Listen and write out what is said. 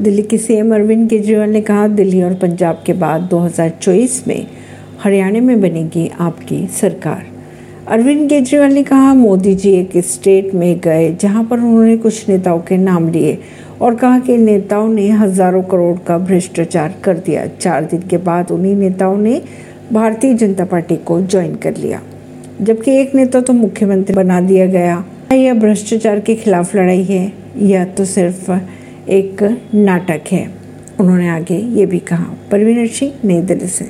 दिल्ली के सीएम अरविंद केजरीवाल ने कहा, दिल्ली और पंजाब के बाद 2024 में हरियाणा में बनेगी आपकी सरकार। अरविंद केजरीवाल ने कहा, मोदी जी एक स्टेट में गए जहाँ पर उन्होंने कुछ नेताओं के नाम लिए और कहा कि नेताओं ने हज़ारों करोड़ का भ्रष्टाचार कर दिया। चार दिन के बाद उन्हीं नेताओं ने भारतीय जनता पार्टी को ज्वाइन कर लिया। जबकि एक नेता तो मुख्यमंत्री बना दिया गया। यह भ्रष्टाचार के खिलाफ लड़ाई है। यह तो सिर्फ़ एक नाटक है। उन्होंने आगे ये भी कहा। परवीन सिंह नई दिल्ली से।